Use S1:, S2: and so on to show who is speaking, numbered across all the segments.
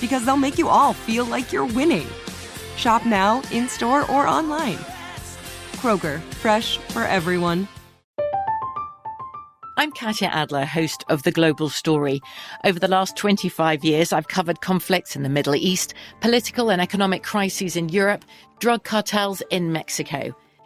S1: because they'll make you all feel like you're winning. Shop now, in store, or online. Kroger, fresh for everyone.
S2: I'm Katya Adler, host of The Global Story. Over the last 25 years, I've covered conflicts in the Middle East, political and economic crises in Europe, drug cartels in Mexico.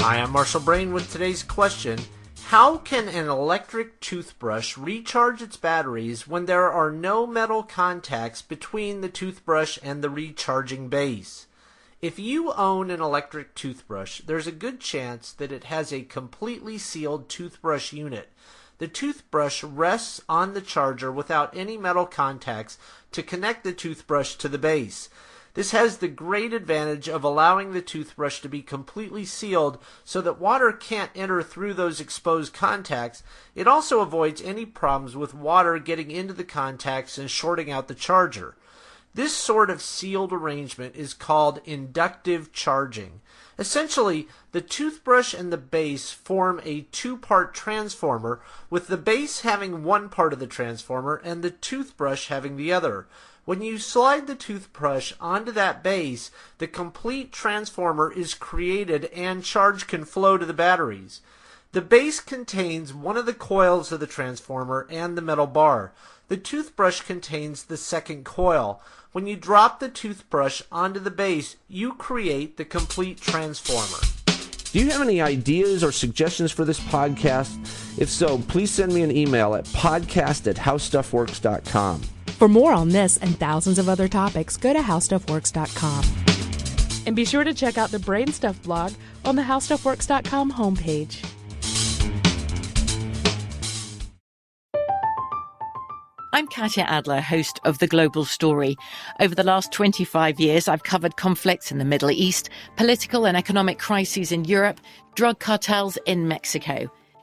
S3: Hi, I'm Marshall Brain with today's question. How can an electric toothbrush recharge its batteries when there are no metal contacts between the toothbrush and the recharging base? If you own an electric toothbrush, there's a good chance that it has a completely sealed toothbrush unit. The toothbrush rests on the charger without any metal contacts to connect the toothbrush to the base. This has the great advantage of allowing the toothbrush to be completely sealed so that water can't enter through those exposed contacts. It also avoids any problems with water getting into the contacts and shorting out the charger. This sort of sealed arrangement is called inductive charging. Essentially, the toothbrush and the base form a two part transformer, with the base having one part of the transformer and the toothbrush having the other. When you slide the toothbrush onto that base, the complete transformer is created and charge can flow to the batteries. The base contains one of the coils of the transformer and the metal bar. The toothbrush contains the second coil. When you drop the toothbrush onto the base, you create the complete transformer.
S4: Do you have any ideas or suggestions for this podcast? If so, please send me an email at podcast at howstuffworks.com.
S5: For more on this and thousands of other topics, go to howstuffworks.com. And be sure to check out the Brain Stuff blog on the howstuffworks.com homepage.
S2: I'm Katya Adler, host of The Global Story. Over the last 25 years, I've covered conflicts in the Middle East, political and economic crises in Europe, drug cartels in Mexico.